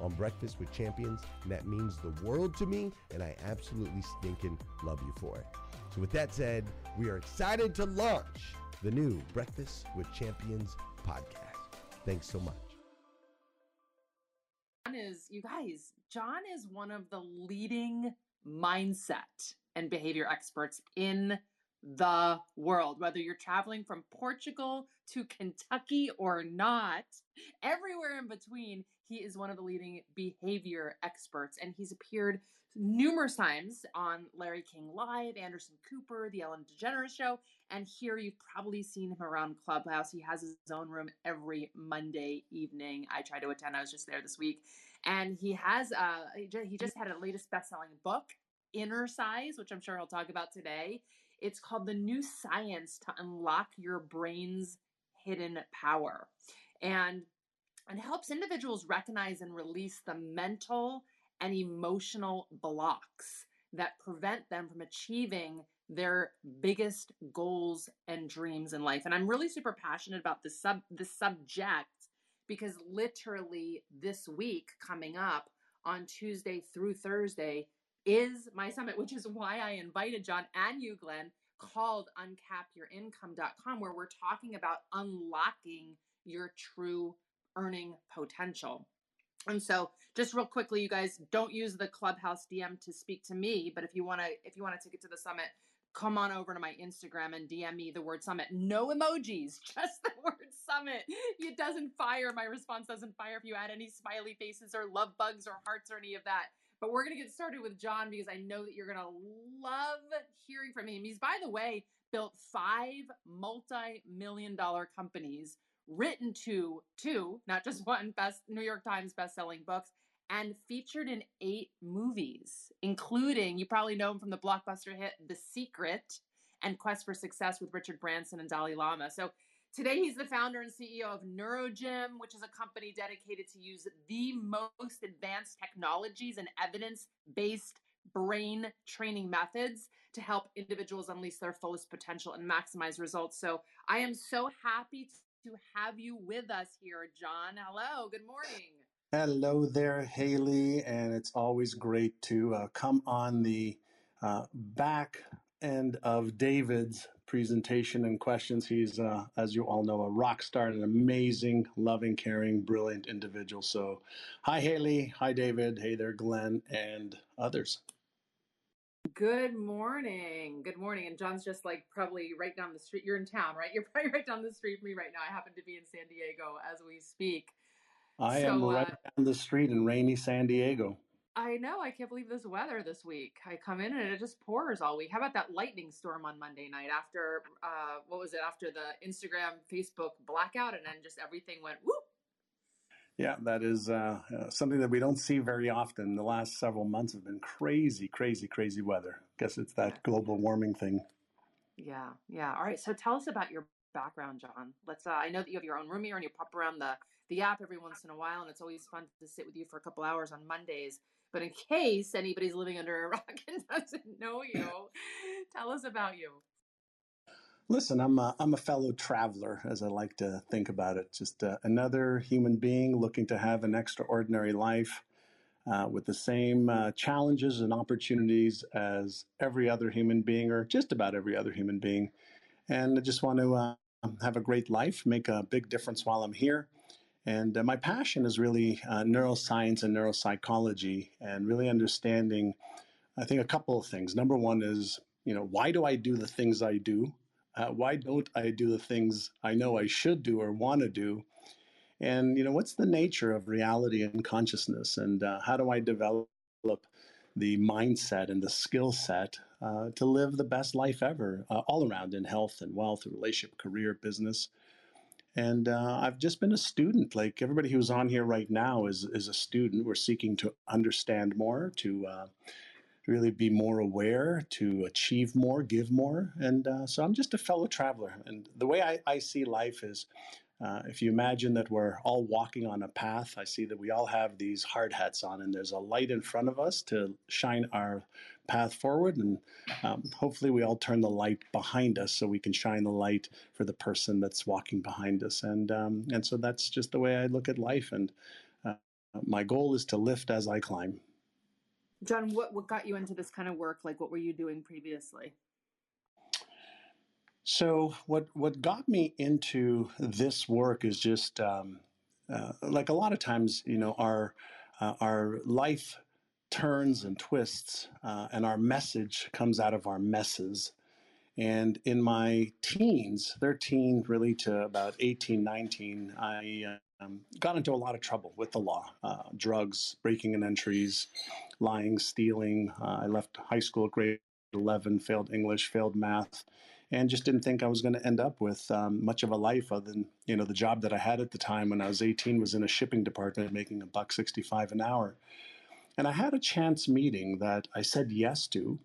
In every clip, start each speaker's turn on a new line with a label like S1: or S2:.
S1: on Breakfast with Champions, and that means the world to me, and I absolutely stinking love you for it. So with that said, we are excited to launch the new Breakfast with Champions podcast. Thanks so much.
S2: John is, you guys, John is one of the leading mindset and behavior experts in the world, whether you're traveling from Portugal to Kentucky or not, everywhere in between, he is one of the leading behavior experts. And he's appeared numerous times on Larry King Live, Anderson Cooper, The Ellen DeGeneres Show. And here you've probably seen him around Clubhouse. He has his own room every Monday evening. I try to attend, I was just there this week. And he has, uh, he just had a latest best selling book, Innercise, which I'm sure he'll talk about today. It's called The New Science to Unlock Your Brain's Hidden Power. And it helps individuals recognize and release the mental and emotional blocks that prevent them from achieving their biggest goals and dreams in life. And I'm really super passionate about this sub this subject because literally this week coming up on Tuesday through Thursday is my summit, which is why I invited John and you, Glenn, called uncapyourincome.com, where we're talking about unlocking your true earning potential. And so just real quickly, you guys don't use the clubhouse DM to speak to me, but if you want to, if you want to take it to the summit, come on over to my Instagram and DM me the word summit. No emojis, just the word summit. It doesn't fire. My response doesn't fire if you add any smiley faces or love bugs or hearts or any of that. But we're going to get started with John because I know that you're going to love hearing from him. He's, by the way, built five multi million dollar companies, written to two, not just one, best New York Times best-selling books, and featured in eight movies, including, you probably know him from the blockbuster hit The Secret and Quest for Success with Richard Branson and Dalai Lama. So today he's the founder and CEO of NeuroGym, which is a company dedicated to use the most advanced technologies and evidence-based brain training methods to help individuals unleash their fullest potential and maximize results. So I am so happy to have you with us here, John. Hello, good morning.
S3: Hello there, Haley, and it's always great to uh, come on the uh, back end of David's presentation and questions. He's, uh, as you all know, a rock star, an amazing, loving, caring, brilliant individual. So, hi, Haley. Hi, David. Hey there, Glenn, and others.
S2: Good morning. Good morning. And John's just like probably right down the street. You're in town, right? You're probably right down the street from me right now. I happen to be in San Diego as we speak.
S3: I so, am right uh, down the street in rainy San Diego.
S2: I know. I can't believe this weather this week. I come in and it just pours all week. How about that lightning storm on Monday night after, uh, what was it, after the Instagram, Facebook blackout, and then just everything went whoop?
S3: Yeah, that is uh, uh, something that we don't see very often. The last several months have been crazy, crazy, crazy weather. Guess it's that global warming thing.
S2: Yeah, yeah. All right. So tell us about your background, John. Let's. Uh, I know that you have your own room here and you pop around the the app every once in a while, and it's always fun to sit with you for a couple hours on Mondays. But in case anybody's living under a rock and doesn't know you, tell us about you.
S3: Listen, I'm a, I'm a fellow traveler, as I like to think about it. Just uh, another human being looking to have an extraordinary life uh, with the same uh, challenges and opportunities as every other human being, or just about every other human being. And I just want to uh, have a great life, make a big difference while I'm here. And uh, my passion is really uh, neuroscience and neuropsychology and really understanding, I think, a couple of things. Number one is, you know, why do I do the things I do? Uh, why don't I do the things I know I should do or want to do? And, you know, what's the nature of reality and consciousness? And uh, how do I develop the mindset and the skill set uh, to live the best life ever, uh, all around in health and wealth, relationship, career, business? And uh, I've just been a student. Like everybody who's on here right now is is a student. We're seeking to understand more, to uh, really be more aware, to achieve more, give more. And uh, so I'm just a fellow traveler. And the way I, I see life is uh, if you imagine that we're all walking on a path, I see that we all have these hard hats on, and there's a light in front of us to shine our path forward. And um, hopefully, we all turn the light behind us so we can shine the light for the person that's walking behind us. And um, and so that's just the way I look at life. And uh, my goal is to lift as I climb.
S2: John, what what got you into this kind of work? Like, what were you doing previously?
S3: So what what got me into this work is just um, uh, like a lot of times, you know, our uh, our life turns and twists, uh, and our message comes out of our messes. And in my teens, 13 really to about 18, 19, I um, got into a lot of trouble with the law uh, drugs, breaking and entries, lying, stealing. Uh, I left high school at grade 11, failed English, failed math and just didn't think I was going to end up with um, much of a life other than you know the job that I had at the time when I was 18 was in a shipping department making a buck 65 an hour, and I had a chance meeting that I said yes to,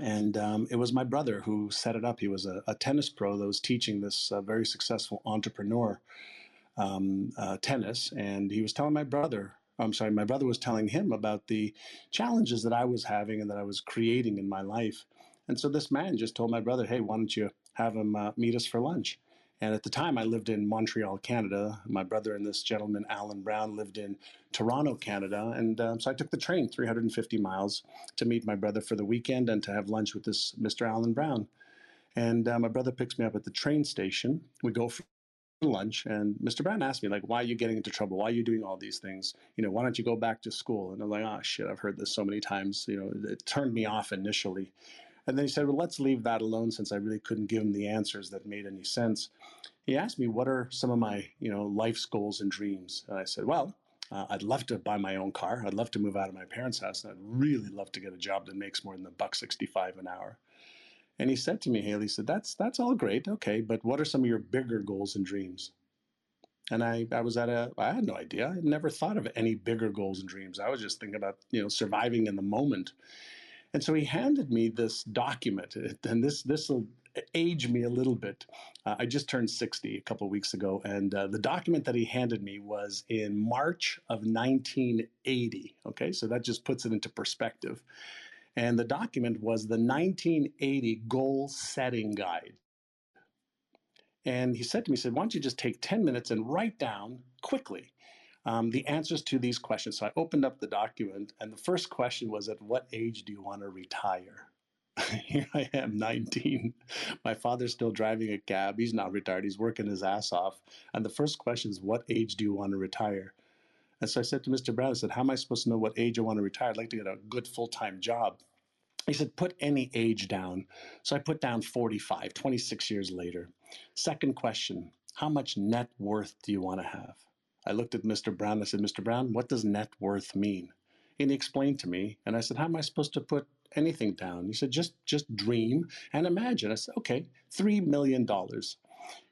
S3: and um, it was my brother who set it up. He was a, a tennis pro that was teaching this uh, very successful entrepreneur um, uh, tennis, and he was telling my brother. I'm sorry, my brother was telling him about the challenges that I was having and that I was creating in my life. And so this man just told my brother, hey, why don't you have him uh, meet us for lunch? And at the time, I lived in Montreal, Canada. My brother and this gentleman, Alan Brown, lived in Toronto, Canada. And um, so I took the train 350 miles to meet my brother for the weekend and to have lunch with this Mr. Alan Brown. And uh, my brother picks me up at the train station. We go for lunch and Mr. Brown asked me like, why are you getting into trouble? Why are you doing all these things? You know, why don't you go back to school? And I'm like, oh shit, I've heard this so many times. You know, it turned me off initially. And then he said, well, let's leave that alone since I really couldn't give him the answers that made any sense. He asked me, what are some of my, you know, life's goals and dreams? And I said, well, uh, I'd love to buy my own car. I'd love to move out of my parents' house. And I'd really love to get a job that makes more than a buck 65 an hour. And he said to me, Haley, he said, that's, that's all great. Okay. But what are some of your bigger goals and dreams? And I, I was at a, I had no idea. I had never thought of any bigger goals and dreams. I was just thinking about, you know, surviving in the moment. And so he handed me this document, and this this will age me a little bit. Uh, I just turned 60 a couple weeks ago, and uh, the document that he handed me was in March of 1980. Okay, so that just puts it into perspective. And the document was the 1980 Goal Setting Guide. And he said to me, he said, why don't you just take 10 minutes and write down quickly um, the answers to these questions. So I opened up the document, and the first question was, At what age do you want to retire? Here I am, 19. My father's still driving a cab. He's not retired. He's working his ass off. And the first question is, What age do you want to retire? And so I said to Mr. Brown, I said, How am I supposed to know what age I want to retire? I'd like to get a good full time job. He said, Put any age down. So I put down 45, 26 years later. Second question How much net worth do you want to have? I looked at Mr. Brown. I said, Mr. Brown, what does net worth mean? And he explained to me, and I said, How am I supposed to put anything down? He said, Just just dream and imagine. I said, Okay, three million dollars.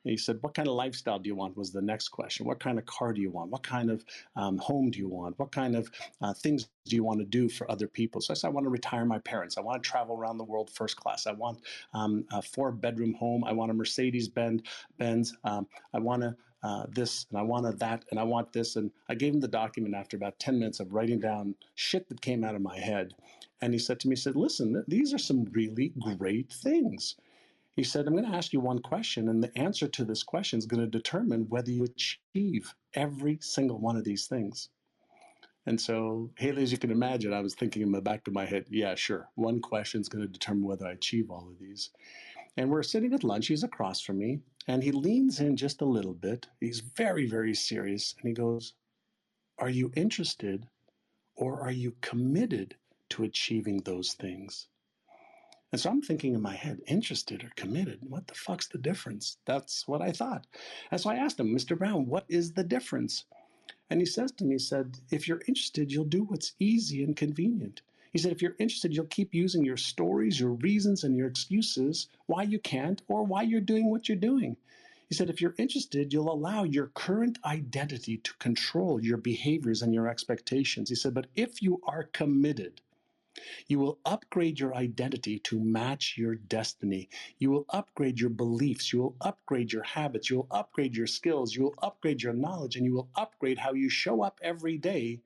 S3: He said, What kind of lifestyle do you want? was the next question. What kind of car do you want? What kind of um, home do you want? What kind of uh, things do you want to do for other people? So I said, I want to retire my parents. I want to travel around the world first class. I want um, a four bedroom home. I want a Mercedes Benz. Um, I want to uh, this and I wanted that and I want this. And I gave him the document after about 10 minutes of writing down shit that came out of my head. And he said to me, he said, listen, these are some really great things. He said, I'm going to ask you one question, and the answer to this question is going to determine whether you achieve every single one of these things. And so, Haley, as you can imagine, I was thinking in the back of my head, yeah, sure. One question is going to determine whether I achieve all of these. And we're sitting at lunch. He's across from me. And he leans in just a little bit. He's very, very serious. And he goes, Are you interested or are you committed to achieving those things? And so I'm thinking in my head, interested or committed? What the fuck's the difference? That's what I thought. And so I asked him, Mr. Brown, what is the difference? And he says to me, he said, if you're interested, you'll do what's easy and convenient. He said, if you're interested, you'll keep using your stories, your reasons, and your excuses why you can't or why you're doing what you're doing. He said, if you're interested, you'll allow your current identity to control your behaviors and your expectations. He said, but if you are committed, you will upgrade your identity to match your destiny. You will upgrade your beliefs. You will upgrade your habits. You will upgrade your skills. You will upgrade your knowledge, and you will upgrade how you show up every day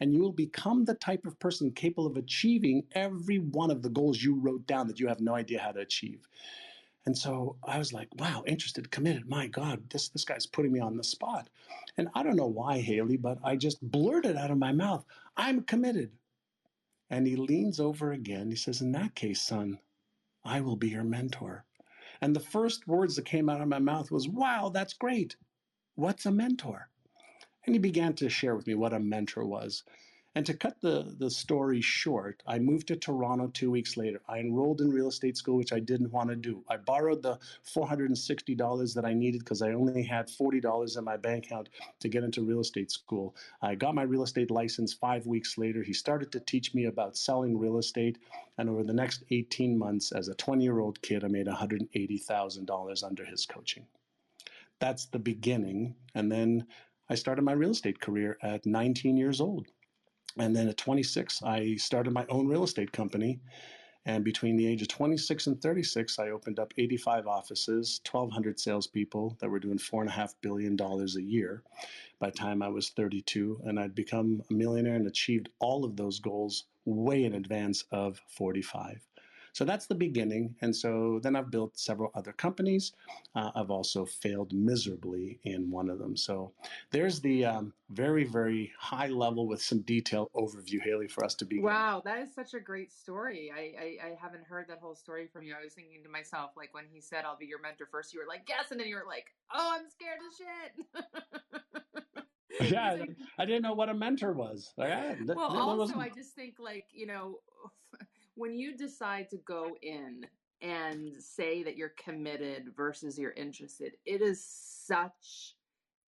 S3: and you will become the type of person capable of achieving every one of the goals you wrote down that you have no idea how to achieve. And so I was like, wow, interested, committed. My God, this, this guy's putting me on the spot. And I don't know why, Haley, but I just blurted out of my mouth, I'm committed. And he leans over again. He says, In that case, son, I will be your mentor. And the first words that came out of my mouth was, Wow, that's great. What's a mentor? And he began to share with me what a mentor was. And to cut the, the story short, I moved to Toronto two weeks later. I enrolled in real estate school, which I didn't want to do. I borrowed the $460 that I needed because I only had $40 in my bank account to get into real estate school. I got my real estate license five weeks later. He started to teach me about selling real estate. And over the next 18 months, as a 20 year old kid, I made $180,000 under his coaching. That's the beginning. And then I started my real estate career at 19 years old. And then at 26, I started my own real estate company. And between the age of 26 and 36, I opened up 85 offices, 1,200 salespeople that were doing $4.5 billion a year by the time I was 32. And I'd become a millionaire and achieved all of those goals way in advance of 45. So that's the beginning. And so then I've built several other companies. Uh, I've also failed miserably in one of them. So there's the um, very, very high level with some detail overview, Haley, for us to begin.
S2: Wow, that is such a great story. I, I, I haven't heard that whole story from you. I was thinking to myself, like when he said, I'll be your mentor first, you were like, yes. And then you were like, oh, I'm scared as
S3: shit. yeah, I didn't know what a mentor was. Like,
S2: I, well, also, I just think like you know, when you decide to go in and say that you're committed versus you're interested, it is such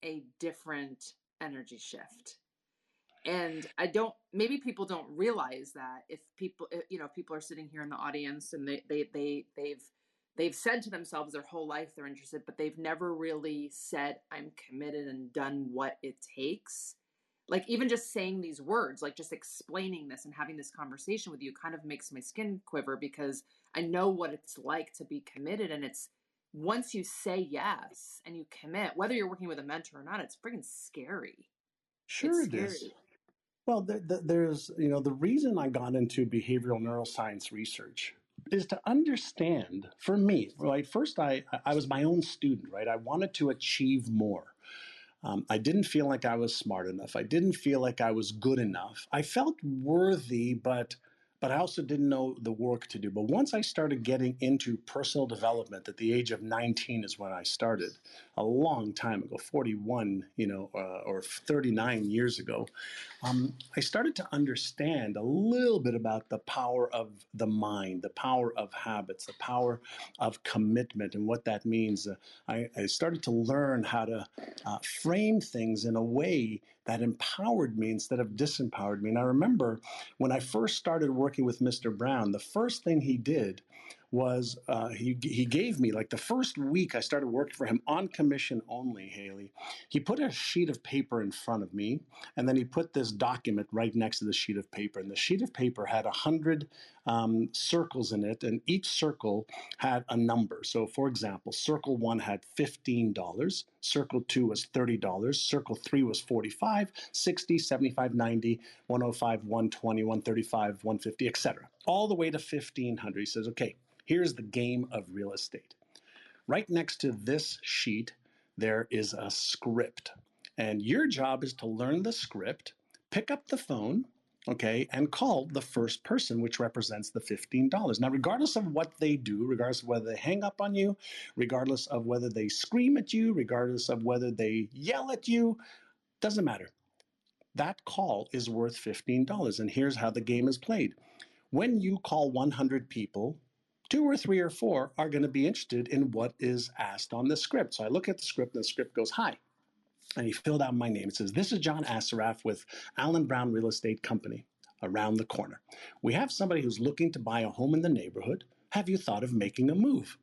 S2: a different energy shift. And I don't, maybe people don't realize that if people, you know, people are sitting here in the audience and they, they, they, they've, they've said to themselves their whole life they're interested, but they've never really said, I'm committed and done what it takes like even just saying these words like just explaining this and having this conversation with you kind of makes my skin quiver because i know what it's like to be committed and it's once you say yes and you commit whether you're working with a mentor or not it's freaking scary.
S3: Sure it's it is. well the, the, there's you know the reason i got into behavioral neuroscience research is to understand for me right first i i was my own student right? I wanted to achieve more um, I didn't feel like I was smart enough. I didn't feel like I was good enough. I felt worthy, but but I also didn't know the work to do. But once I started getting into personal development at the age of 19 is when I started, a long time ago, 41, you know, uh, or 39 years ago. Um, I started to understand a little bit about the power of the mind, the power of habits, the power of commitment, and what that means. Uh, I, I, started to learn how to uh, frame things in a way that empowered me instead of disempowered me. And I remember when I first started working with Mr. Brown, the first thing he did was uh, he, he gave me like the first week I started working for him on commission only, Haley. He put a sheet of paper in front of me, and then he put this document right next to the sheet of paper. And the sheet of paper had a hundred um, circles in it, and each circle had a number. So, for example, circle one had $15, circle two was $30, circle three was 45, 60, 75, 90, 105, 120, 135, 150, etc. All the way to 1500. He says, okay, Here's the game of real estate. Right next to this sheet, there is a script. And your job is to learn the script, pick up the phone, okay, and call the first person, which represents the $15. Now, regardless of what they do, regardless of whether they hang up on you, regardless of whether they scream at you, regardless of whether they yell at you, doesn't matter. That call is worth $15. And here's how the game is played. When you call 100 people, two or three or four are going to be interested in what is asked on the script. So I look at the script and the script goes, Hi. And he filled out my name. It says, This is John Assaraf with Allen Brown Real Estate Company around the corner. We have somebody who's looking to buy a home in the neighborhood. Have you thought of making a move?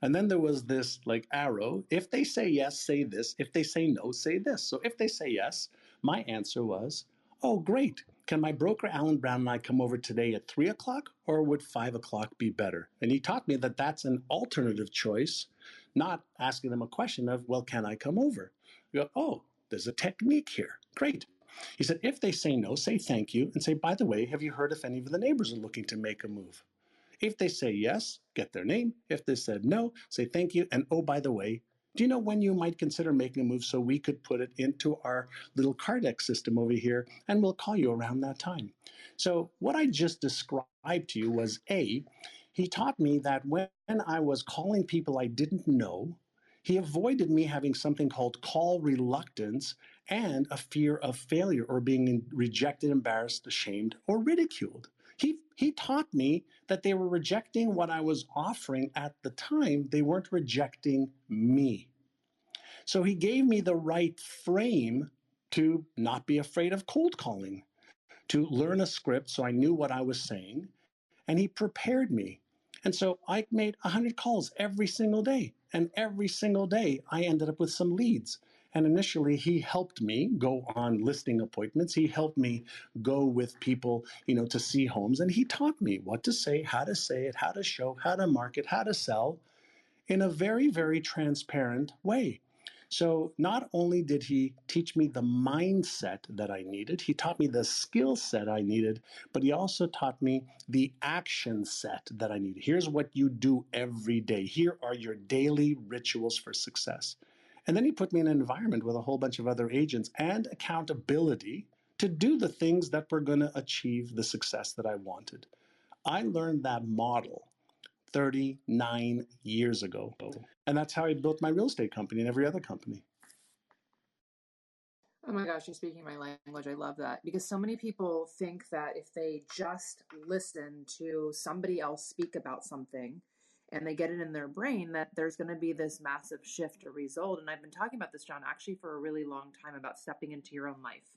S3: And then there was this like arrow. If they say yes, say this. If they say no, say this. So if they say yes, my answer was, Oh, great. Can my broker, Allen Brown, and I come over today at three o'clock, or would five o'clock be better? And he taught me that that's an alternative choice, not asking them a question of, well, can I come over? You go, oh, there's a technique here. Great. He said, if they say no, say thank you and say, by the way, have you heard if any of the neighbors are looking to make a move? If they say yes, get their name. If they said no, say thank you. And oh, by the way, do you know when you might consider making a move so we could put it into our little Kardex system over here and we'll call you around that time? So, what I just described to you was A, he taught me that when I was calling people I didn't know, he avoided me having something called call reluctance and a fear of failure or being rejected, embarrassed, ashamed, or ridiculed. He, he taught me that they were rejecting what I was offering at the time, they weren't rejecting me. So he gave me the right frame to not be afraid of cold calling, to learn a script so I knew what I was saying, and he prepared me. And so I made 100 calls every single day. And every single day, I ended up with some leads. And initially, he helped me go on listing appointments. He helped me go with people, you know, to see homes. And he taught me what to say, how to say it, how to show, how to market, how to sell in a very, very transparent way. So not only did he teach me the mindset that I needed, he taught me the skill set I needed, but he also taught me the action set that I needed. Here's what you do every day. Here are your daily rituals for success. And then he put me in an environment with a whole bunch of other agents and accountability to do the things that were going to achieve the success that I wanted. I learned that model 39 years ago. And that's how I built my real estate company and every other company.
S2: Oh my gosh, you're speaking my language. I love that because so many people think that if they just listen to somebody else speak about something and they get it in their brain, that there's going to be this massive shift or result. And I've been talking about this, John, actually for a really long time about stepping into your own life.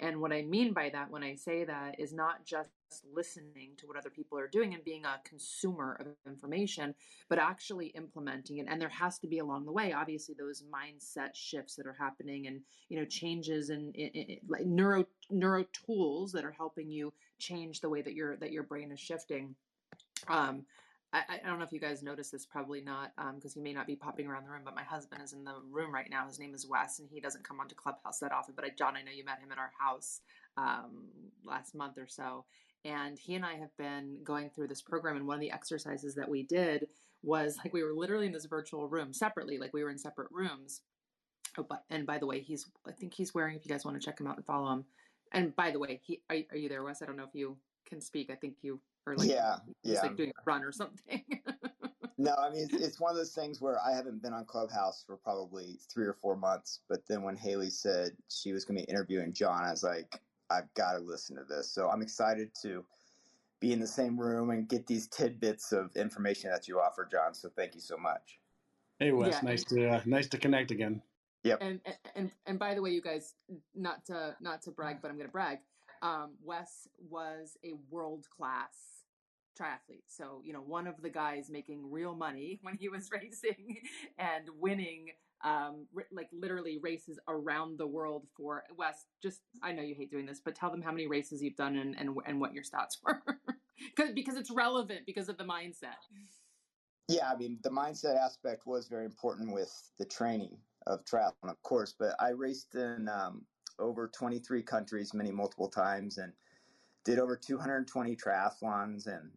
S2: And what I mean by that when I say that is not just listening to what other people are doing and being a consumer of information, but actually implementing it. And there has to be along the way, obviously, those mindset shifts that are happening and you know changes in like neuro neuro tools that are helping you change the way that your that your brain is shifting. Um, I, I, don't know if you guys noticed this, probably not, because um, he may not be popping around the room. But my husband is in the room right now. His name is Wes, and he doesn't come onto Clubhouse that often. But I, John, I know you met him at our house um, last month or so, and he and I have been going through this program. And one of the exercises that we did was like we were literally in this virtual room separately, like we were in separate rooms. Oh, but and by the way, he's I think he's wearing. If you guys want to check him out and follow him. And by the way, he are, are you there, Wes? I don't know if you can speak. I think you or like
S4: yeah, yeah,
S2: like doing a run or something.
S4: no, I mean it's, it's, one of those things where I haven't been on Clubhouse for probably three or four months. But then when Haley said she was going to be interviewing John, I was like, I've got to listen to this. So I'm excited to be in the same room and get these tidbits of information that you offer, John. So thank you so much.
S3: Hey Wes, yeah. nice to uh, nice to connect again.
S4: Yep.
S2: And, and and by the way, you guys, not to not to brag, but I'm going to brag. Um, Wes was a world class triathlete. So, you know, one of the guys making real money when he was racing and winning um like literally races around the world for Wes just I know you hate doing this but tell them how many races you've done and and, and what your stats were because because it's relevant because of the mindset
S4: yeah I mean the mindset aspect was very important with the training of triathlon of course but I raced in um, over 23 countries many multiple times and did over 220 triathlons and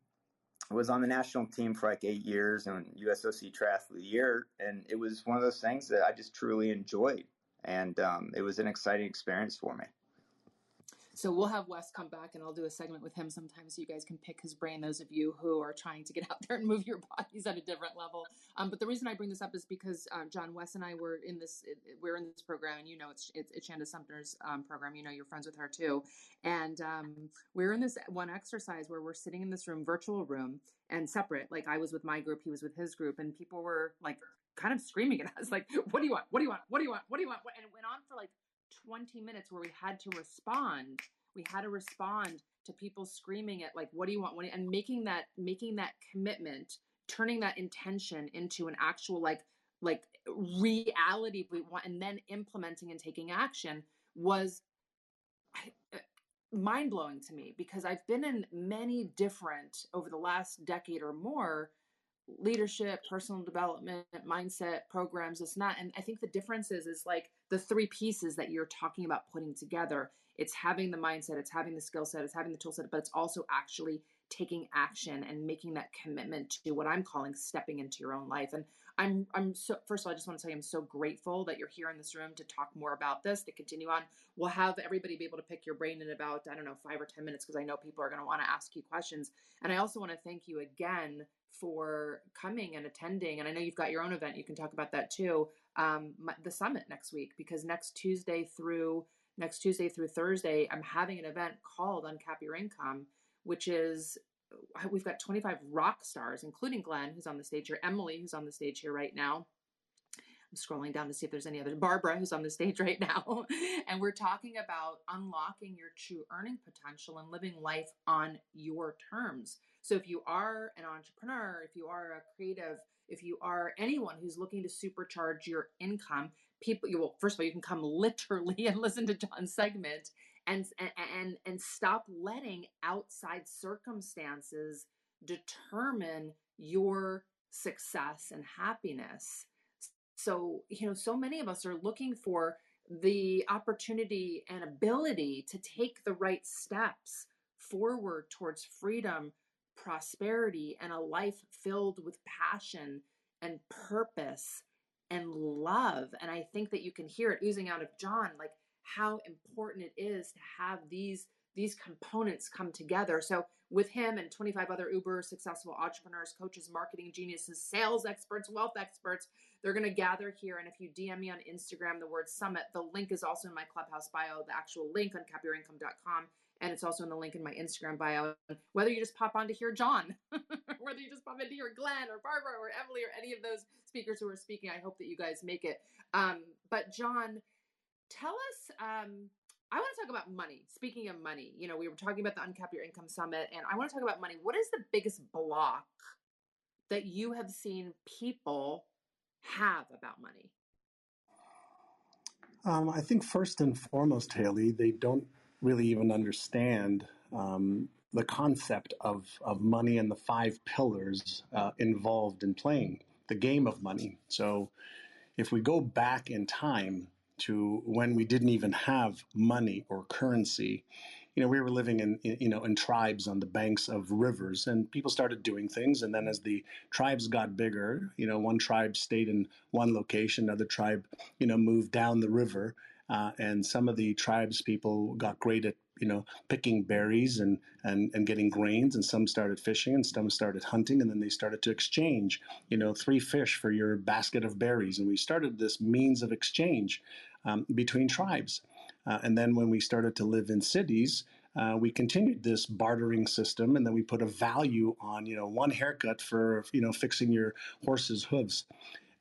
S4: was on the national team for like eight years and USOC Triathlete of the Year, and it was one of those things that I just truly enjoyed, and um, it was an exciting experience for me.
S2: So we'll have Wes come back and I'll do a segment with him sometimes so you guys can pick his brain, those of you who are trying to get out there and move your bodies at a different level. Um, but the reason I bring this up is because uh, John Wes and I were in this, we're in this program and you know, it's, it's, it's Shanda Sumpter's um, program. You know, you're friends with her too. And um, we're in this one exercise where we're sitting in this room, virtual room and separate. Like I was with my group, he was with his group and people were like kind of screaming at us like, what do you want? What do you want? What do you want? What do you want? And it went on for like 20 minutes where we had to respond. We had to respond to people screaming at like what do you want? And making that making that commitment turning that intention into an actual like like reality we want and then implementing and taking action was uh, mind blowing to me because I've been in many different over the last decade or more leadership, personal development, mindset programs, and that. And I think the difference is is like the three pieces that you're talking about putting together. It's having the mindset, it's having the skill set, it's having the tool set, but it's also actually taking action and making that commitment to what I'm calling stepping into your own life. And I'm I'm so first of all, I just want to tell you I'm so grateful that you're here in this room to talk more about this, to continue on. We'll have everybody be able to pick your brain in about, I don't know, five or ten minutes because I know people are going to want to ask you questions. And I also want to thank you again for coming and attending. And I know you've got your own event. You can talk about that too. Um, my, the summit next week because next Tuesday through next Tuesday through Thursday, I'm having an event called Uncap Your Income, which is we've got 25 rock stars, including Glenn, who's on the stage here, Emily, who's on the stage here right now. I'm scrolling down to see if there's any other. Barbara, who's on the stage right now. and we're talking about unlocking your true earning potential and living life on your terms. So if you are an entrepreneur, if you are a creative, if you are anyone who's looking to supercharge your income, people you will first of all you can come literally and listen to John's segment and and and stop letting outside circumstances determine your success and happiness So, you know, so many of us are looking for the opportunity and ability to take the right steps forward towards freedom, prosperity, and a life filled with passion and purpose and love. And I think that you can hear it oozing out of John, like how important it is to have these these components come together. So with him and 25 other uber successful entrepreneurs, coaches, marketing geniuses, sales experts, wealth experts, they're going to gather here. And if you DM me on Instagram the word summit, the link is also in my clubhouse bio, the actual link uncapyourincome.com. And it's also in the link in my Instagram bio. Whether you just pop on to hear John, whether you just pop in to hear Glenn or Barbara or Emily or any of those speakers who are speaking, I hope that you guys make it. Um, but John, tell us um, I want to talk about money. Speaking of money, you know, we were talking about the Uncap Your Income Summit, and I want to talk about money. What is the biggest block that you have seen people have about money?
S3: Um, I think first and foremost, Haley, they don't really even understand um, the concept of, of money and the five pillars uh, involved in playing the game of money. So if we go back in time, to when we didn't even have money or currency. You know, we were living in, in, you know in tribes on the banks of rivers, and people started doing things. And then as the tribes got bigger, you know, one tribe stayed in one location, another tribe, you know, moved down the river, uh, and some of the tribes people got great at you know picking berries and, and and getting grains and some started fishing and some started hunting and then they started to exchange you know three fish for your basket of berries and we started this means of exchange um, between tribes. Uh, and then when we started to live in cities uh, we continued this bartering system and then we put a value on you know one haircut for you know fixing your horse's hooves.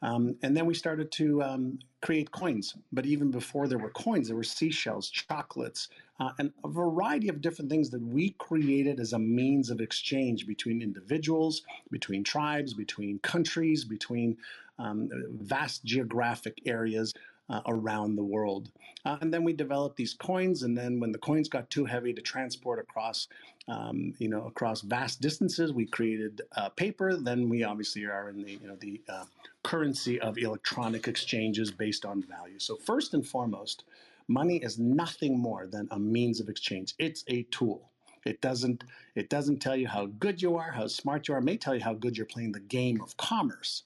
S3: Um, and then we started to um, create coins. But even before there were coins, there were seashells, chocolates, uh, and a variety of different things that we created as a means of exchange between individuals, between tribes, between countries, between um, vast geographic areas uh, around the world. Uh, and then we developed these coins, and then when the coins got too heavy to transport across, um, you know, across vast distances, we created paper. Then we obviously are in the, you know, the uh, currency of electronic exchanges based on value. So first and foremost, money is nothing more than a means of exchange. It's a tool. It doesn't it doesn't tell you how good you are, how smart you are. It may tell you how good you're playing the game of commerce.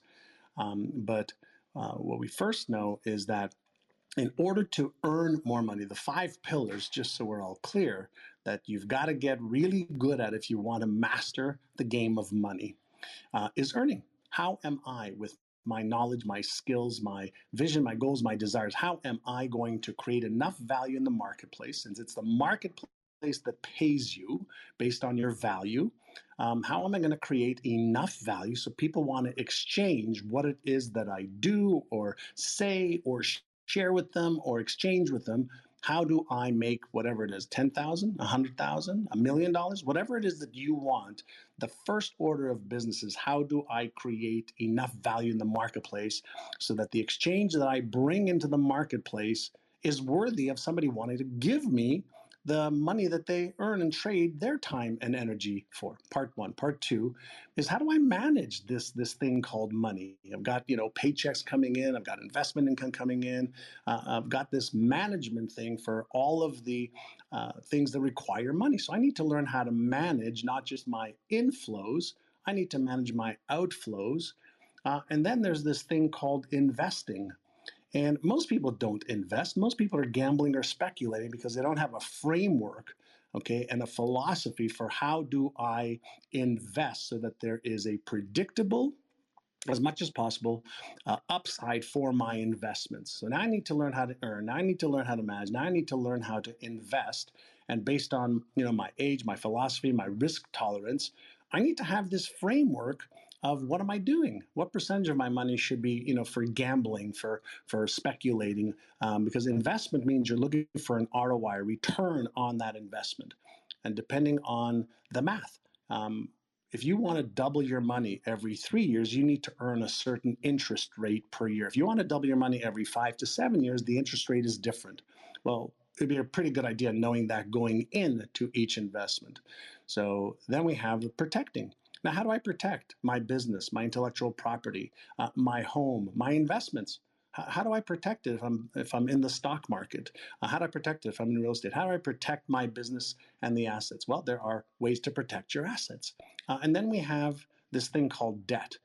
S3: Um, but uh, what we first know is that in order to earn more money, the five pillars, just so we're all clear, that you've got to get really good at if you want to master the game of money, uh, is earning. How am I, with my knowledge, my skills, my vision, my goals, my desires, how am I going to create enough value in the marketplace? Since it's the marketplace that pays you based on your value, um, how am I going to create enough value so people want to exchange what it is that I do or say or sh- share with them or exchange with them? How do I make whatever it is, 10,000, 100,000, a million dollars, whatever it is that you want? The first order of business is how do I create enough value in the marketplace so that the exchange that I bring into the marketplace is worthy of somebody wanting to give me the money that they earn and trade their time and energy for. Part one. Part two is how do I manage this this thing called money? I've got you know paychecks coming in. I've got investment income coming in. Uh, I've got this management thing for all of the uh, things that require money. So I need to learn how to manage not just my inflows. I need to manage my outflows. Uh, and then there's this thing called investing. And most people don't invest. Most people are gambling or speculating because they don't have a framework, okay, and a philosophy for how do I invest so that there is a predictable, as much as possible, uh, upside for my investments. So now I need to learn how to earn. Now I need to learn how to manage. Now I need to learn how to invest. And based on you know my age, my philosophy, my risk tolerance, I need to have this framework of what am I doing? What percentage of my money should be, you know, for gambling, for for speculating? Um, because investment means you're looking for an ROI, return on that investment, and depending on the math. Um, if you want to double your money every three years, you need to earn a certain interest rate per year. If you want to double your money every five to seven years, the interest rate is different. Well, it'd be a pretty good idea knowing that going in to each investment. So then we have the protecting Now, how do I protect my business, my intellectual property, uh, my home, my investments? how do I protect it if I'm if I'm in the stock market? Uh, how do I protect it if I'm in real estate? How do I protect my business and the assets? Well, there are ways to protect your assets, uh, and then we have this thing called debt,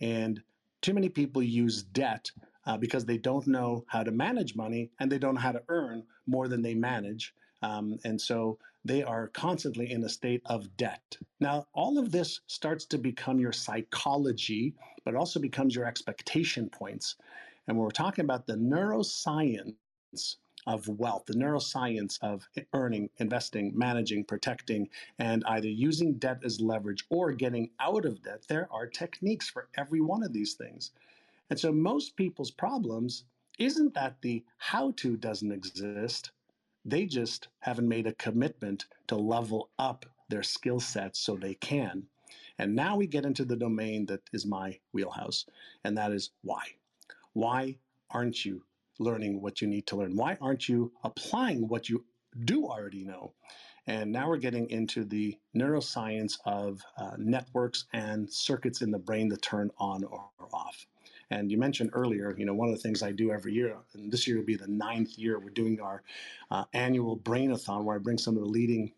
S3: and too many people use debt uh, because they don't know how to manage money and they don't know how to earn more than they manage, um, and so they are constantly in a state of debt. Now, all of this starts to become your psychology, but also becomes your expectation points. And when we're talking about the neuroscience of wealth, the neuroscience of earning, investing, managing, protecting, and either using debt as leverage or getting out of debt, there are techniques for every one of these things. And so most people's problems isn't that the how to doesn't exist, they just haven't made a commitment to level up their skill sets so they can. And now we get into the domain that is my wheelhouse, and that is why. Why aren't you learning what you need to learn? Why aren't you applying what you do already know? And now we're getting into the neuroscience of uh, networks and circuits in the brain that turn on or off. And you mentioned earlier, you know, one of the things I do every year, and this year will be the ninth year, we're doing our uh, annual Brainathon, where I bring some of the leading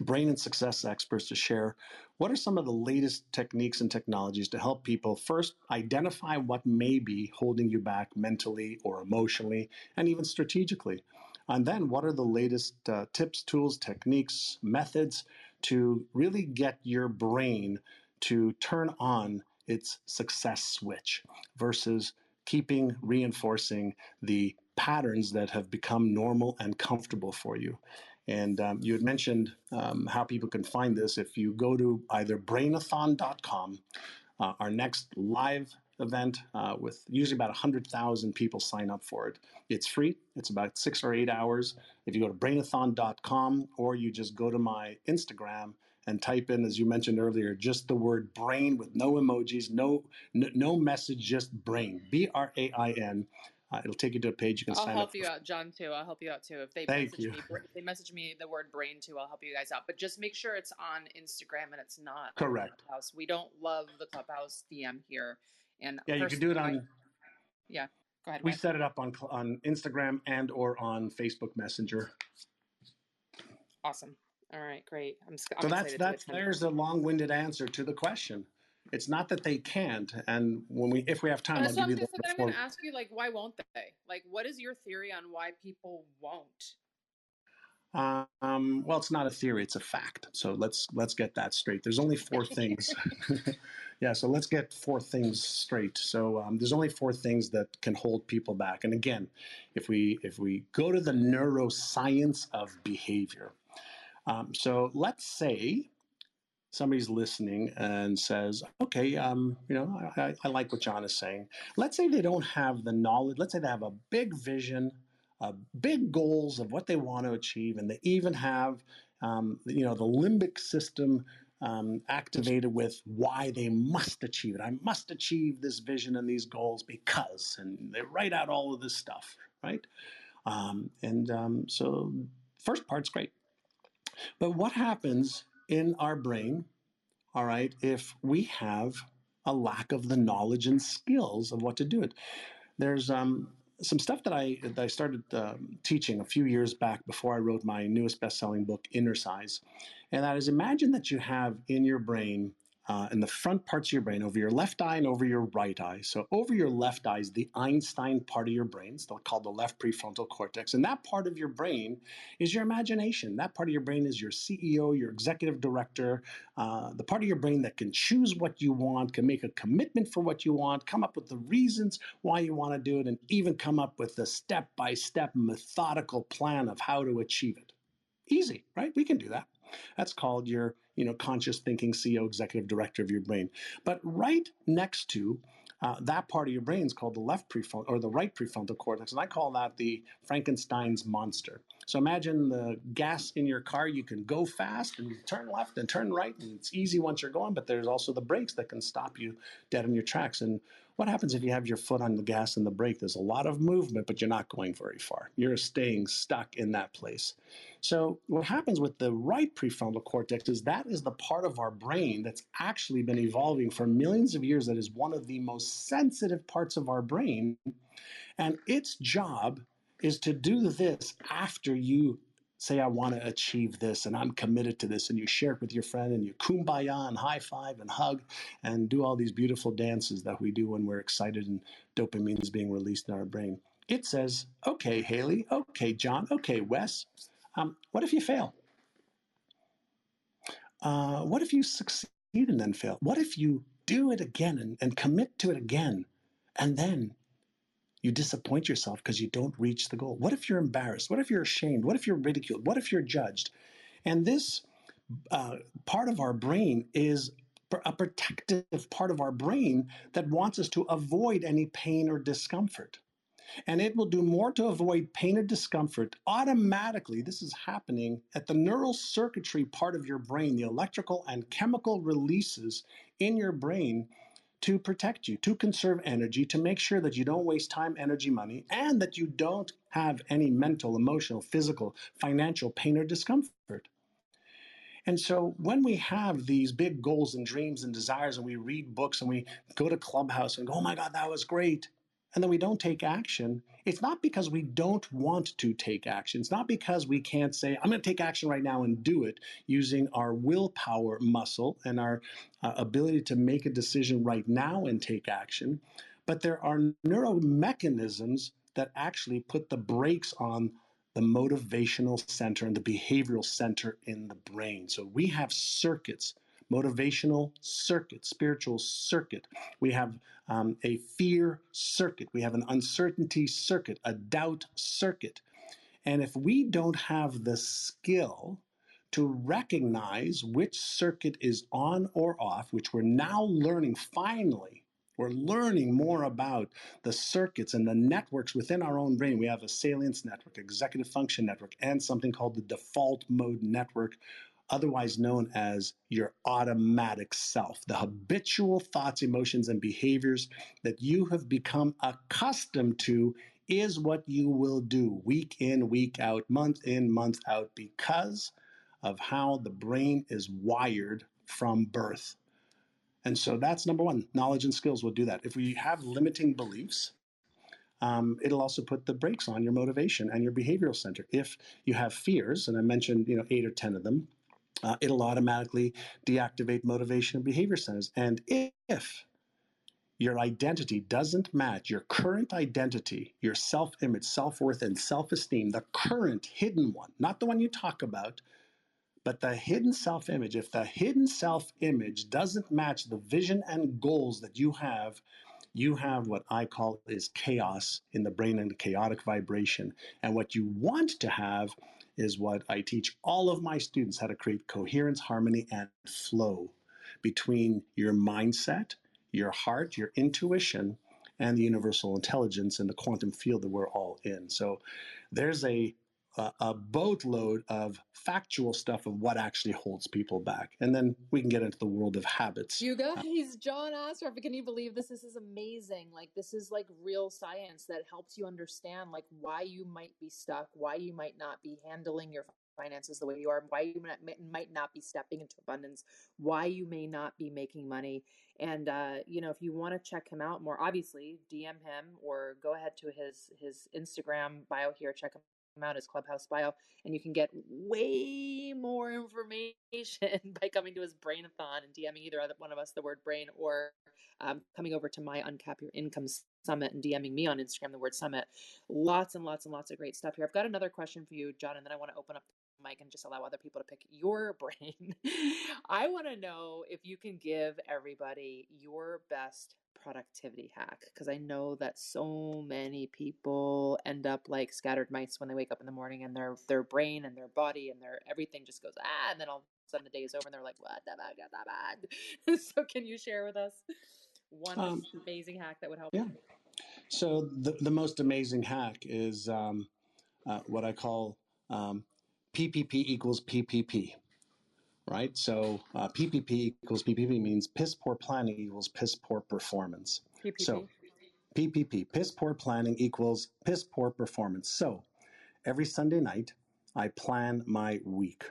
S3: brain and success experts to share what are some of the latest techniques and technologies to help people first identify what may be holding you back mentally or emotionally and even strategically? And then what are the latest uh, tips, tools, techniques, methods to really get your brain to turn on its success switch versus keeping reinforcing the patterns that have become normal and comfortable for you. And um, you had mentioned um, how people can find this. If you go to either brainathon.com, uh, our next live event uh, with usually about 100,000 people sign up for it. It's free. It's about six or eight hours. If you go to brainathon.com or you just go to my Instagram and type in, as you mentioned earlier, just the word brain with no emojis, no, no, no message, just brain, B R A I N. Uh, it'll take you to a page you can
S2: I'll
S3: sign
S2: help you out, John. Too. I'll help you out too. If they
S3: Thank
S2: message
S3: you.
S2: me, if they message me the word brain too, I'll help you guys out. But just make sure it's on Instagram and it's not on
S3: Correct.
S2: Clubhouse. We don't love the Clubhouse DM here. And
S3: Yeah, you can do it on.
S2: yeah, go ahead.
S3: We set it up on on Instagram and or on Facebook Messenger.
S2: Awesome. All right, great. I'm, s- I'm
S3: So that's
S2: excited to
S3: that's
S2: attend.
S3: there's a long-winded answer to the question. It's not that they can't, and when we if we have time,
S2: Uh,
S3: I'll
S2: so
S3: give
S2: I'm,
S3: you
S2: just,
S3: the
S2: then I'm going to ask you, like, why won't they? Like, what is your theory on why people won't?
S3: Um, well, it's not a theory; it's a fact. So let's let's get that straight. There's only four things. yeah, so let's get four things straight. So um, there's only four things that can hold people back. And again, if we if we go to the neuroscience of behavior, um, so let's say somebody's listening and says, "Okay, um, you know, I, I, like what John is saying." Let's say they don't have the knowledge. Let's say they have a big vision, uh, big goals of what they want to achieve, and they even have, um, you know, the limbic system um, activated with why they must achieve it. I must achieve this vision and these goals because, and they write out all of this stuff, right? Um, and um, so, first part's great. But what happens in our brain, all right, if we have a lack of the knowledge and skills of what to do it? There's um, some stuff that I that I started um, teaching a few years back before I wrote my newest best-selling book, Innercise, and that is imagine that you have in your brain. Uh, in the front parts of your brain, over your left eye and over your right eye. So, over your left eye is the Einstein part of your brain, it's called the left prefrontal cortex. And that part of your brain is your imagination. That part of your brain is your CEO, your executive director, uh, the part of your brain that can choose what you want, can make a commitment for what you want, come up with the reasons why you want to do it, and even come up with a step by step methodical plan of how to achieve it. Easy, right? We can do that. That's called your, you know, conscious thinking CEO, executive director of your brain. But right next to uh, that part of your brain is called the left prefrontal or the right prefrontal cortex, and I call that the Frankenstein's monster. So imagine the gas in your car. You can go fast and turn left and turn right, and it's easy once you're going. But there's also the brakes that can stop you dead in your tracks. And What happens if you have your foot on the gas and the brake? There's a lot of movement, but you're not going very far. You're staying stuck in that place. So, what happens with the right prefrontal cortex is that is the part of our brain that's actually been evolving for millions of years, that is one of the most sensitive parts of our brain. And its job is to do this after you say, I want to achieve this and I'm committed to this, and you share it with your friend and you kumbaya and high five and hug and do all these beautiful dances that we do when we're excited and dopamine is being released in our brain. It says, okay, Haley, okay, John, okay, Wes, um, what if you fail? Uh, what if you succeed and then fail? What if you do it again and, and commit to it again and then you disappoint yourself because you don't reach the goal? What if you're embarrassed? What if you're ashamed? What if you're ridiculed? What if you're judged? And this uh, part of our brain is a protective part of our brain that wants us to avoid any pain or discomfort. And it will do more to avoid pain or discomfort automatically. This is happening at the neural circuitry part of your brain, the electrical and chemical releases in your brain to protect you, to conserve energy, to make sure that you don't waste time, energy, money, and that you don't have any mental, emotional, physical, financial pain or discomfort. And so when we have these big goals and dreams and desires, and we read books and we go to Clubhouse and go, oh my God, that was great, and then we don't take action, it's not because we don't want to take action. It's not because we can't say, I'm going to take action right now and do it using our willpower muscle and our uh, ability to make a decision right now and take action. But there are neuromechanisms that actually put the brakes on the motivational center and the behavioral center in the brain. So we have circuits motivational circuit, spiritual circuit. We have um, a fear circuit. We have an uncertainty circuit, a doubt circuit. And if we don't have the skill to recognize which circuit is on or off, which we're now learning finally, we're learning more about the circuits and the networks within our own brain. We have a salience network, executive function network, and something called the default mode network, otherwise known as your automatic self, the habitual thoughts, emotions, and behaviors that you have become accustomed to is what you will do week in, week out, month in, month out, because of how the brain is wired from birth. And so that's number one. Knowledge and skills will do that. If we have limiting beliefs, um, it'll also put the brakes on your motivation and your behavioral center. If you have fears, and I mentioned you know eight or ten of them, uh, it'll automatically deactivate motivation and behavior centers. And if your identity doesn't match your current identity, your self image, self worth, and self esteem, the current hidden one, not the one you talk about, but the hidden self image, if the hidden self image doesn't match the vision and goals that you have, you have what I call is chaos in the brain and chaotic vibration. And what you want to have is what I teach all of my students how to create coherence, harmony, and flow between your mindset, your heart, your intuition, and the universal intelligence and the quantum field that we're all in. So there's a a, a boatload of factual stuff of what actually holds people back. And then we can get into the world of habits.
S2: You guys, John Assaraf, can you believe this? This is amazing. Like this is like real science that helps you understand like why you might be stuck, why you might not be handling your finances the way you are, why you might not be stepping into abundance, why you may not be making money. And uh, you know, if you want to check him out more, obviously DM him or go ahead to his his Instagram bio here, check him out his clubhouse bio and you can get way more information by coming to his brainathon and dming either one of us the word brain or um, coming over to my uncap your income summit and dming me on instagram the word summit. Lots and lots and lots of great stuff here. I've got another question for you john and then i want to open up the mic and just allow other people to pick your brain. I want to know if you can give everybody your best productivity hack because I know that so many people end up like scattered mice when they wake up in the morning and their their brain and their body and their everything just goes ah and then all of a sudden the day is over and they're like what the bad? So can you share with us one um, amazing hack that would help?
S3: yeah. So the, the most amazing hack is um, uh, what I call um, PPP equals PPP right? So uh, PPP equals PPP means piss poor planning equals piss poor performance.
S2: PPP.
S3: So, PPP, piss poor planning equals piss poor performance. So, every Sunday night, I plan my week.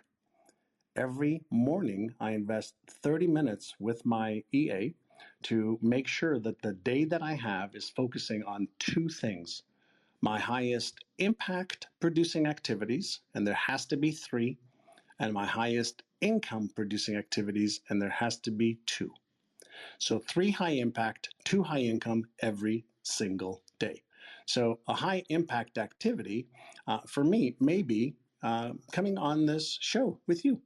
S3: Every morning, I invest 30 minutes with my EA to make sure that the day that I have is focusing on two things my highest impact producing activities, and there has to be three, and my highest income producing activities, and there has to be two. So, three high impact, two high income every single day. So, a high impact activity uh, for me may be uh, coming on this show with you.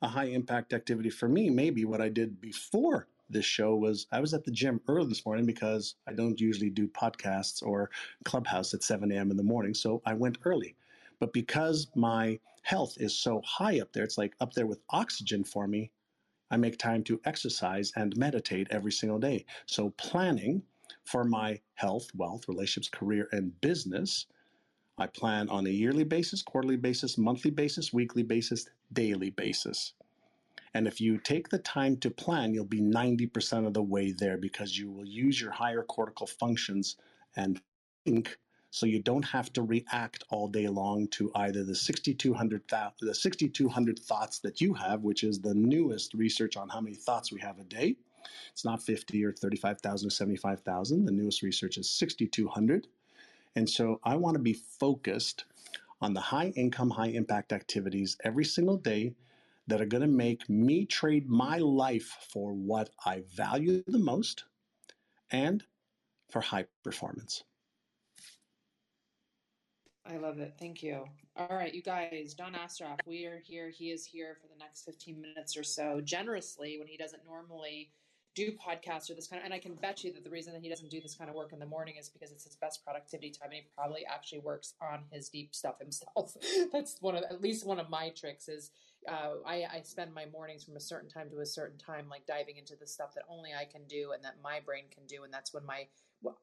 S3: A high impact activity for me may be what I did before this show was I was at the gym early this morning because I don't usually do podcasts or clubhouse at 7 a.m. in the morning. So I went early. But because my health is so high up there, it's like up there with oxygen for me, I make time to exercise and meditate every single day. So planning for my health, wealth, relationships, career, and business, I plan on a yearly basis, quarterly basis, monthly basis, weekly basis, daily basis. And if you take the time to plan, you'll be 90% of the way there because you will use your higher cortical functions and think so you don't have to react all day long to either the 6200 th- the 6200 thoughts that you have which is the newest research on how many thoughts we have a day. It's not 50 or 35,000 or 75,000 the newest research is 6200 and so I want to be focused on the high income high impact activities every single day that are going to make me trade my life for what I value the most and for high performance.
S2: I love it. Thank you. All right, you guys, John Assaraf, we are here. He is here for the next 15 minutes or so, generously when he doesn't normally do podcasts or this kind of and I can bet you that the reason that he doesn't do this kind of work in the morning is because it's his best productivity time and he probably actually works on his deep stuff himself. That's one of at least one of my tricks is uh, I, I spend my mornings from a certain time to a certain time like diving into the stuff that only I can do and that my brain can do and that's when my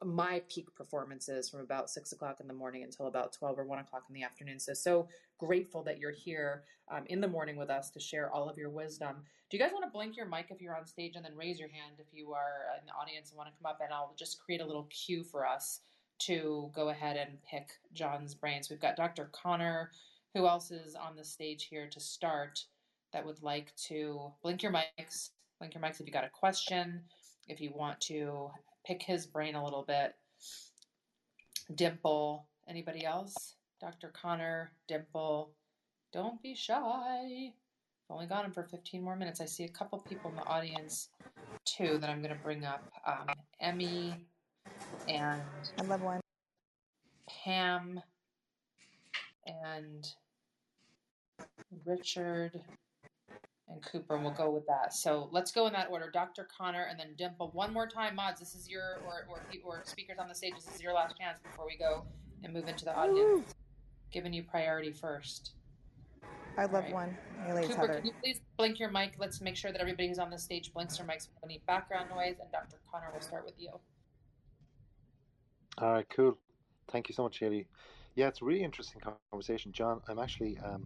S2: my peak performances from about six o'clock in the morning until about 12 or 1 o'clock in the afternoon so so grateful that you're here um, in the morning with us to share all of your wisdom do you guys want to blink your mic if you're on stage and then raise your hand if you are in the audience and want to come up and I'll just create a little cue for us to go ahead and pick John's brains. We've got Dr. Connor. Who else is on the stage here to start that would like to blink your mics? Blink your mics if you got a question, if you want to pick his brain a little bit. Dimple, anybody else? Dr. Connor, Dimple, don't be shy. I've only got him for 15 more minutes. I see a couple people in the audience too that I'm going to bring up. Um, Emmy and
S5: I love one.
S2: Pam and Richard and Cooper, and we'll go with that. So let's go in that order. Dr. Connor and then Dimple. One more time, mods. This is your or or, or speakers on the stage. This is your last chance before we go and move into the audience. Woo. Giving you priority first.
S5: I love right. one.
S2: Cooper, Heather. can you please blink your mic? Let's make sure that everybody who's on the stage blinks their mics without any background noise. And Dr. Connor, we'll start with you.
S6: All right, cool. Thank you so much, Haley. Yeah, it's a really interesting conversation, John. I'm actually um,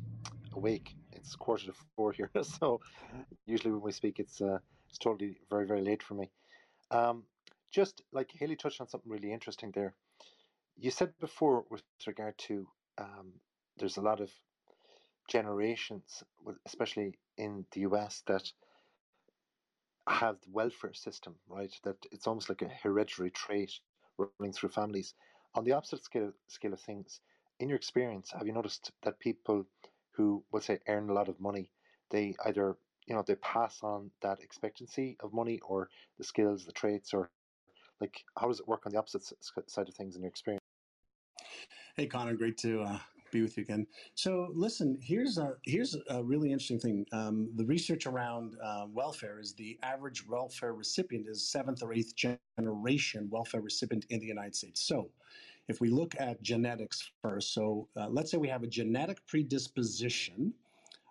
S6: awake. It's quarter to four here, so usually when we speak, it's uh, it's totally very very late for me. Um, just like Haley touched on something really interesting there. You said before with regard to um, there's a lot of generations, especially in the US, that have the welfare system, right? That it's almost like a hereditary trait running through families. On the opposite scale, scale of things, in your experience, have you noticed that people who, let's say, earn a lot of money, they either you know they pass on that expectancy of money or the skills, the traits, or like how does it work on the opposite side of things in your experience?
S3: Hey, Connor, great to uh, be with you again. So, listen, here's a here's a really interesting thing. Um, the research around uh, welfare is the average welfare recipient is seventh or eighth generation welfare recipient in the United States. So, if we look at genetics first, so uh, let's say we have a genetic predisposition.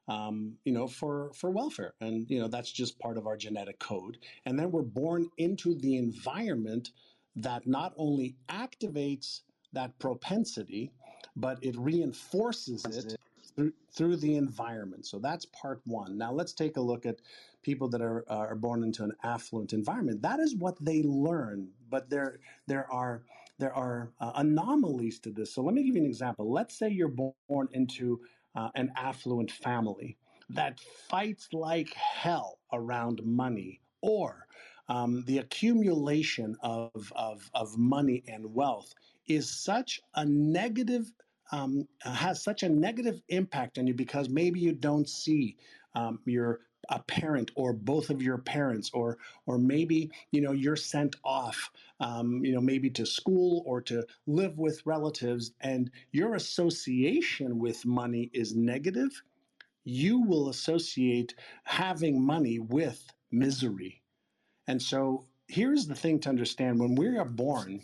S3: Um, you know, for for welfare, and you know that's just part of our genetic code. And then we're born into the environment that not only activates that propensity, but it reinforces it through, through the environment. So that's part one. Now let's take a look at people that are, uh, are born into an affluent environment. That is what they learn, but there, there are, there are uh, anomalies to this. So let me give you an example. Let's say you're born into uh, an affluent family that fights like hell around money or um, the accumulation of, of, of money and wealth is such a negative um, has such a negative impact on you because maybe you don't see um, your a parent or both of your parents or or maybe you know you're sent off um, you know maybe to school or to live with relatives and your association with money is negative you will associate having money with misery and so here's the thing to understand when we are born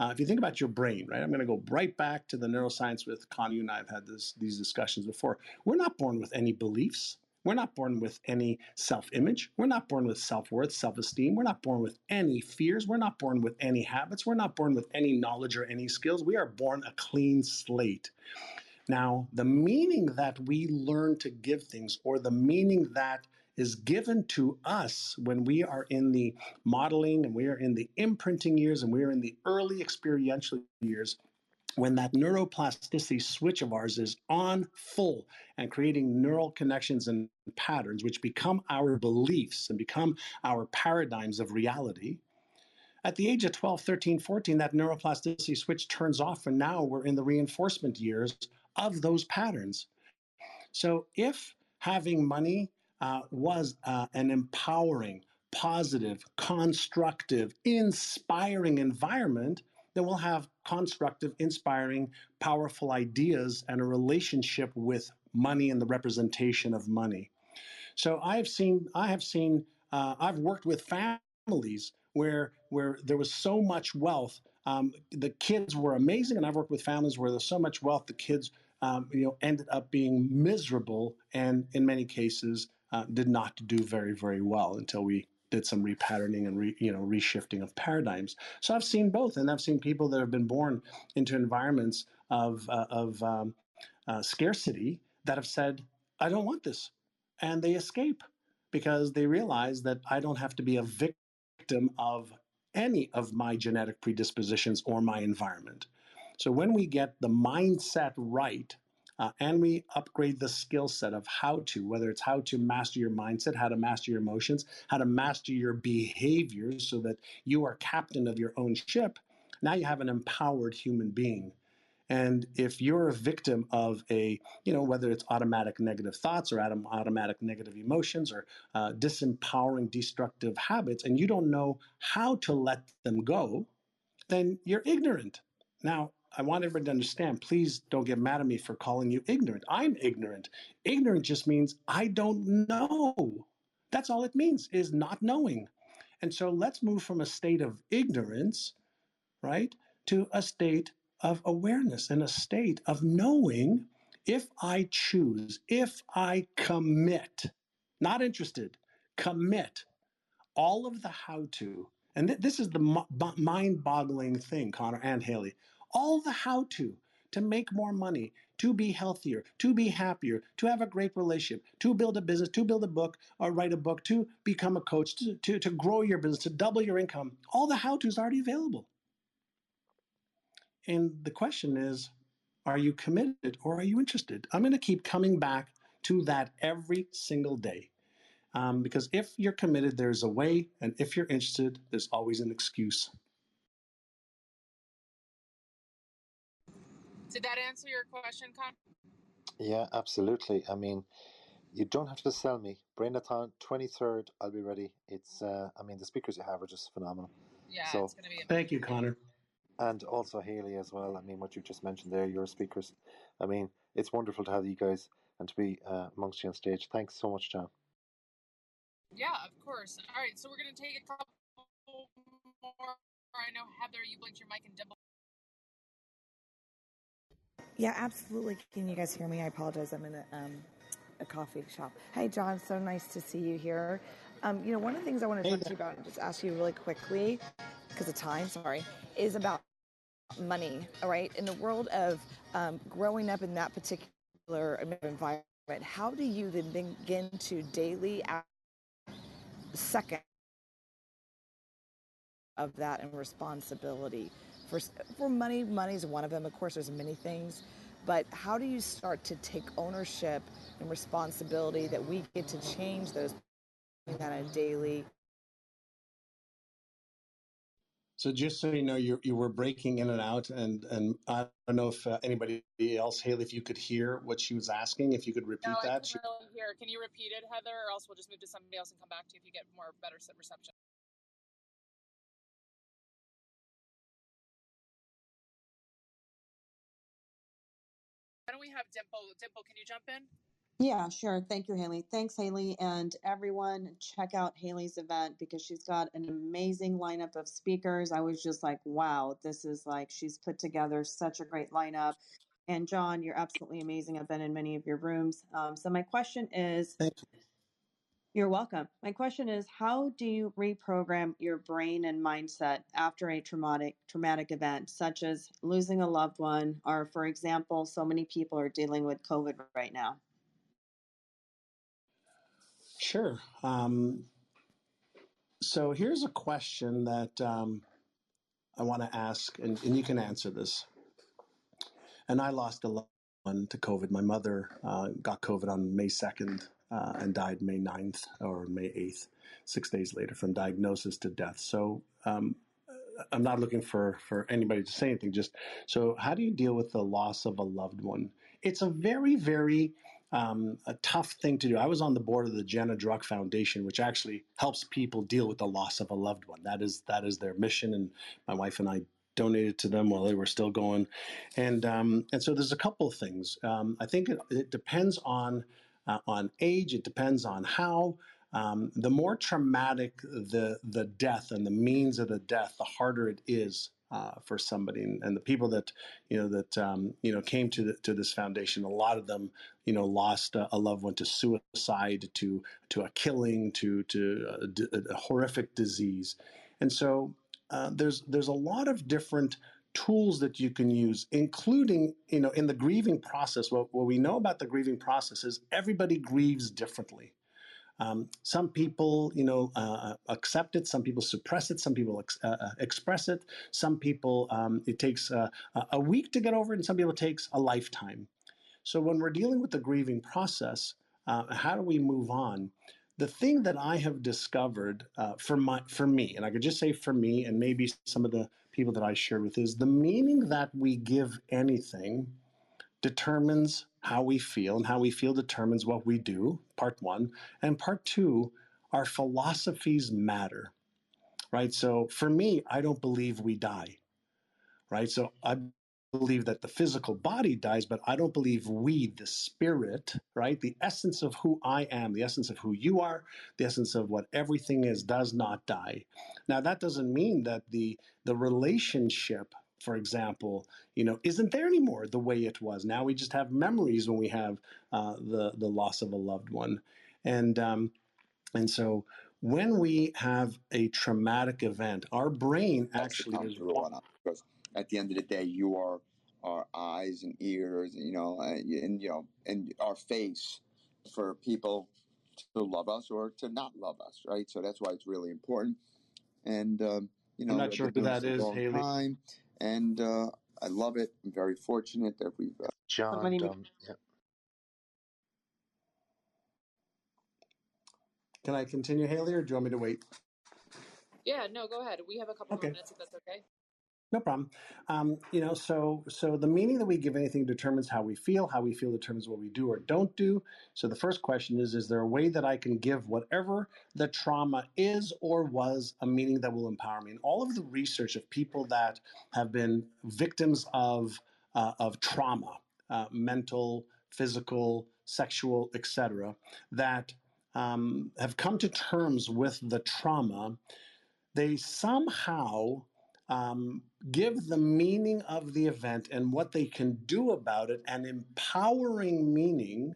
S3: uh, if you think about your brain, right? I'm going to go right back to the neuroscience with Connie. And I have had this, these discussions before. We're not born with any beliefs. We're not born with any self image. We're not born with self worth, self esteem. We're not born with any fears. We're not born with any habits. We're not born with any knowledge or any skills. We are born a clean slate. Now, the meaning that we learn to give things or the meaning that is given to us when we are in the modeling and we are in the imprinting years and we are in the early experiential years when that neuroplasticity switch of ours is on full and creating neural connections and patterns which become our beliefs and become our paradigms of reality at the age of 12 13 14 that neuroplasticity switch turns off and now we're in the reinforcement years of those patterns. So if having money uh, was uh, an empowering, positive, constructive, inspiring environment, then we'll have constructive, inspiring, powerful ideas and a relationship with money and the representation of money. So I've seen, I have seen, uh, I've worked with families where where there was so much wealth. Um, the kids were amazing, and I've worked with families where there's so much wealth. The kids, um, you know, ended up being miserable, and in many cases, uh, did not do very, very well until we did some repatterning and re, you know reshifting of paradigms. So I've seen both, and I've seen people that have been born into environments of uh, of um, uh, scarcity that have said, "I don't want this," and they escape because they realize that I don't have to be a victim of any of my genetic predispositions or my environment. So when we get the mindset right uh, and we upgrade the skill set of how to, whether it's how to master your mindset, how to master your emotions, how to master your behaviors so that you are captain of your own ship. Now you have an empowered human being. And if you're a victim of a, you know, whether it's automatic negative thoughts or automatic negative emotions or uh, disempowering, destructive habits, and you don't know how to let them go, then you're ignorant. Now, I want everybody to understand, please don't get mad at me for calling you ignorant. I'm ignorant. Ignorant just means I don't know. That's all it means is not knowing. And so let's move from a state of ignorance, right, to a state of awareness and a state of knowing if I choose, if I commit, not interested, commit all of the how to. And th- this is the mind boggling thing, Connor and Haley all the how to to make more money, to be healthier, to be happier, to have a great relationship, to build a business, to build a book or write a book, to become a coach, to, to, to grow your business, to double your income. All the how to's already available. And the question is, are you committed or are you interested? I'm going to keep coming back to that every single day. Um, because if you're committed, there's a way. And if you're interested, there's always an excuse.
S7: Did that answer your question, Con?
S6: Yeah, absolutely. I mean, you don't have to sell me. Brainathon, 23rd, I'll be ready. It's, uh, I mean, the speakers you have are just phenomenal.
S7: Yeah, so, it's going to be amazing.
S3: Thank you, Connor.
S6: And also Haley as well. I mean, what you just mentioned there, your speakers. I mean, it's wonderful to have you guys and to be uh, amongst you on stage. Thanks so much, John.
S7: Yeah, of course. All right, so we're going to take a couple more. I know, Heather, you blinked your mic and double
S5: yeah, absolutely. Can you guys hear me? I apologize. I'm in a, um, a coffee shop. Hey, John. So nice to see you here. Um, you know, one of the things I want to talk to you about and just ask you really quickly, because of time, sorry, is about money. All right, in the world of um, growing up in that particular environment, how do you then begin to daily second of that and responsibility for for money money is one of them of course there's many things but how do you start to take ownership and responsibility that we get to change those on a daily
S3: so just so you know, you you were breaking in and out, and and I don't know if uh, anybody else, Haley, if you could hear what she was asking, if you could repeat
S7: no,
S3: that.
S7: I can really hear. Can you repeat it, Heather, or else we'll just move to somebody else and come back to you if you get more better reception. Why don't we have Dimple? Dimple, can you jump in?
S8: Yeah, sure. Thank you, Haley. Thanks, Haley. And everyone, check out Haley's event because she's got an amazing lineup of speakers. I was just like, wow, this is like, she's put together such a great lineup. And John, you're absolutely amazing. I've been in many of your rooms. Um, so, my question is
S3: Thank you.
S8: You're welcome. My question is how do you reprogram your brain and mindset after a traumatic traumatic event such as losing a loved one or for example so many people are dealing with covid right now?
S3: Sure. Um, so here's a question that um, I want to ask, and, and, you can answer this. And I lost a loved one to COVID. My mother uh, got COVID on May 2nd uh, and died May 9th or May 8th, six days later from diagnosis to death. So um, I'm not looking for, for anybody to say anything. Just so, how do you deal with the loss of a loved one? It's a very, very um, a tough thing to do. I was on the board of the Jenna Druck Foundation, which actually helps people deal with the loss of a loved one. That is that is their mission, and my wife and I donated to them while they were still going, and um, and so there's a couple of things. Um, I think it, it depends on uh, on age. It depends on how. Um, the more traumatic the the death and the means of the death, the harder it is uh, for somebody. And, and, the people that you know that um, you know came to the, to this foundation, a lot of them you know lost a, a loved one to suicide, to to a killing, to to a, a horrific disease, and so uh, there's there's a lot of different tools that you can use, including, you know, in the grieving process. What, what we know about the grieving process is everybody grieves differently. Um, some people, you know, uh, accept it. Some people suppress it. Some people ex- uh, uh express it. Some people, um, it takes uh, a week to get over it, and some people it takes a lifetime. So when we're dealing with the grieving process, uh, how do we move on? The thing that I have discovered uh, for my for me, and I could just say for me, and maybe some of the people that I shared with, is the meaning that we give anything determines how we feel, and how we feel determines what we do, part one. And part two, our philosophies matter, right? So for me, I don't believe we die, right? So I believe that the physical body dies, but I don't believe we, the spirit, right? The essence of who I am, the essence of who you are, the essence of what everything is, does not die. Now, that doesn't mean that the, the relationship for example, you know, isn't there anymore the way it was. Now we just have memories when we have uh, the the loss of a loved one, and um, and so when we have a traumatic event, our brain actually is
S9: at the end of the day, you are our eyes and ears, you know, and, and you know, and our face for people to love us or to not love us, right? So that's why it's really important. And um, you know,
S3: I'm not sure who that is, Haley.
S9: Time, and uh, I love it. I'm very fortunate that we've. Uh,
S6: John, um, yeah.
S3: Can I continue, Haley, or do you want me to wait?
S7: Yeah, no, go ahead. We have a couple okay. more minutes if that's okay.
S3: No problem. Um, you know, so so the meaning that we give anything determines how we feel. How we feel determines what we do or don't do. So the first question is: Is there a way that I can give whatever the trauma is or was a meaning that will empower me? And all of the research of people that have been victims of uh, of trauma, uh, mental, physical, sexual, etc., that um, have come to terms with the trauma, they somehow um, give the meaning of the event and what they can do about it an empowering meaning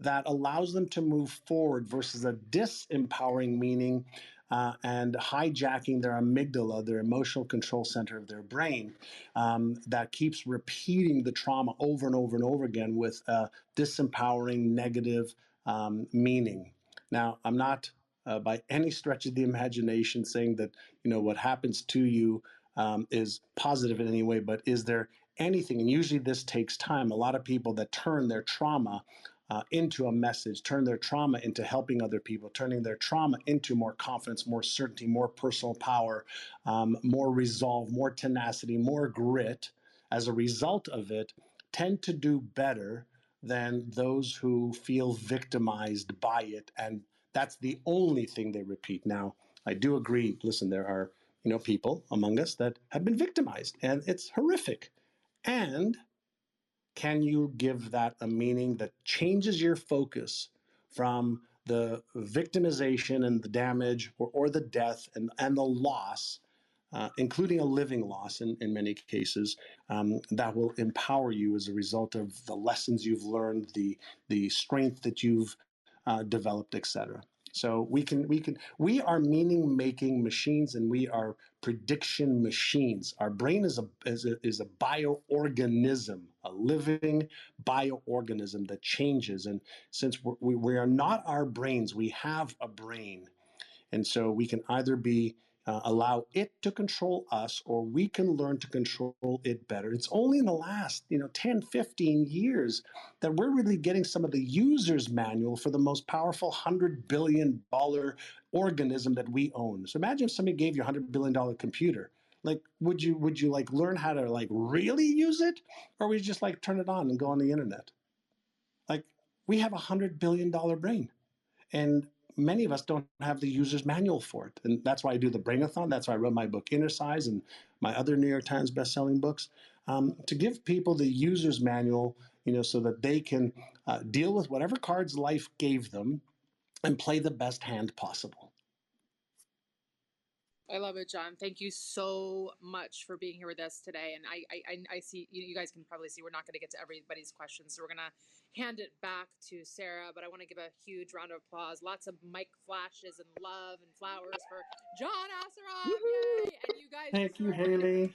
S3: that allows them to move forward versus a disempowering meaning uh, and hijacking their amygdala, their emotional control center of their brain, um, that keeps repeating the trauma over and over and over again with a disempowering, negative um, meaning. Now, I'm not uh, by any stretch of the imagination saying that you know what happens to you um, is positive in any way, but is there anything? And usually this takes time. A lot of people that turn their trauma uh, into a message, turn their trauma into helping other people, turning their trauma into more confidence, more certainty, more personal power, um, more resolve, more tenacity, more grit as a result of it, tend to do better than those who feel victimized by it. And that's the only thing they repeat. Now, I do agree. Listen, there are you know people among us that have been victimized, and it's horrific. And can you give that a meaning that changes your focus from the victimization and the damage or, or the death and, and the loss, uh, including a living loss in, in many cases, um, that will empower you as a result of the lessons you've learned, the, the strength that you've uh, developed, etc. So we can we can we are meaning making machines and we are prediction machines. Our brain is a is a, is a bioorganism, a living bioorganism that changes. And since we we are not our brains, we have a brain, and so we can either be uh, allow it to control us or we can learn to control it better. It's only in the last you know 10 15 years that we're really getting some of the user's manual for the most powerful 100 billion dollar organism that we own. So imagine if somebody gave you a 100 billion dollar computer. Like would you would you like learn how to like really use it? Or would you just like turn it on and go on the internet? Like we have a 100 billion dollar brain. And many of us don't have the user's manual for it. And that's why I do the Brainathon. That's why I wrote my book Innercise and my other New York Times best-selling books um, to give people the user's manual, you know, so that they can uh, deal with whatever cards life gave them and play the best hand possible.
S7: I love it, John. Thank you so much for being here with us today. And I, I, I see you guys can probably see we're not going to get to everybody's questions, so we're going to hand it back to Sarah. But I want to give a huge round of applause, lots of mic flashes and love and flowers for John Assaraf. Yay! And you guys,
S3: thank you, Haley.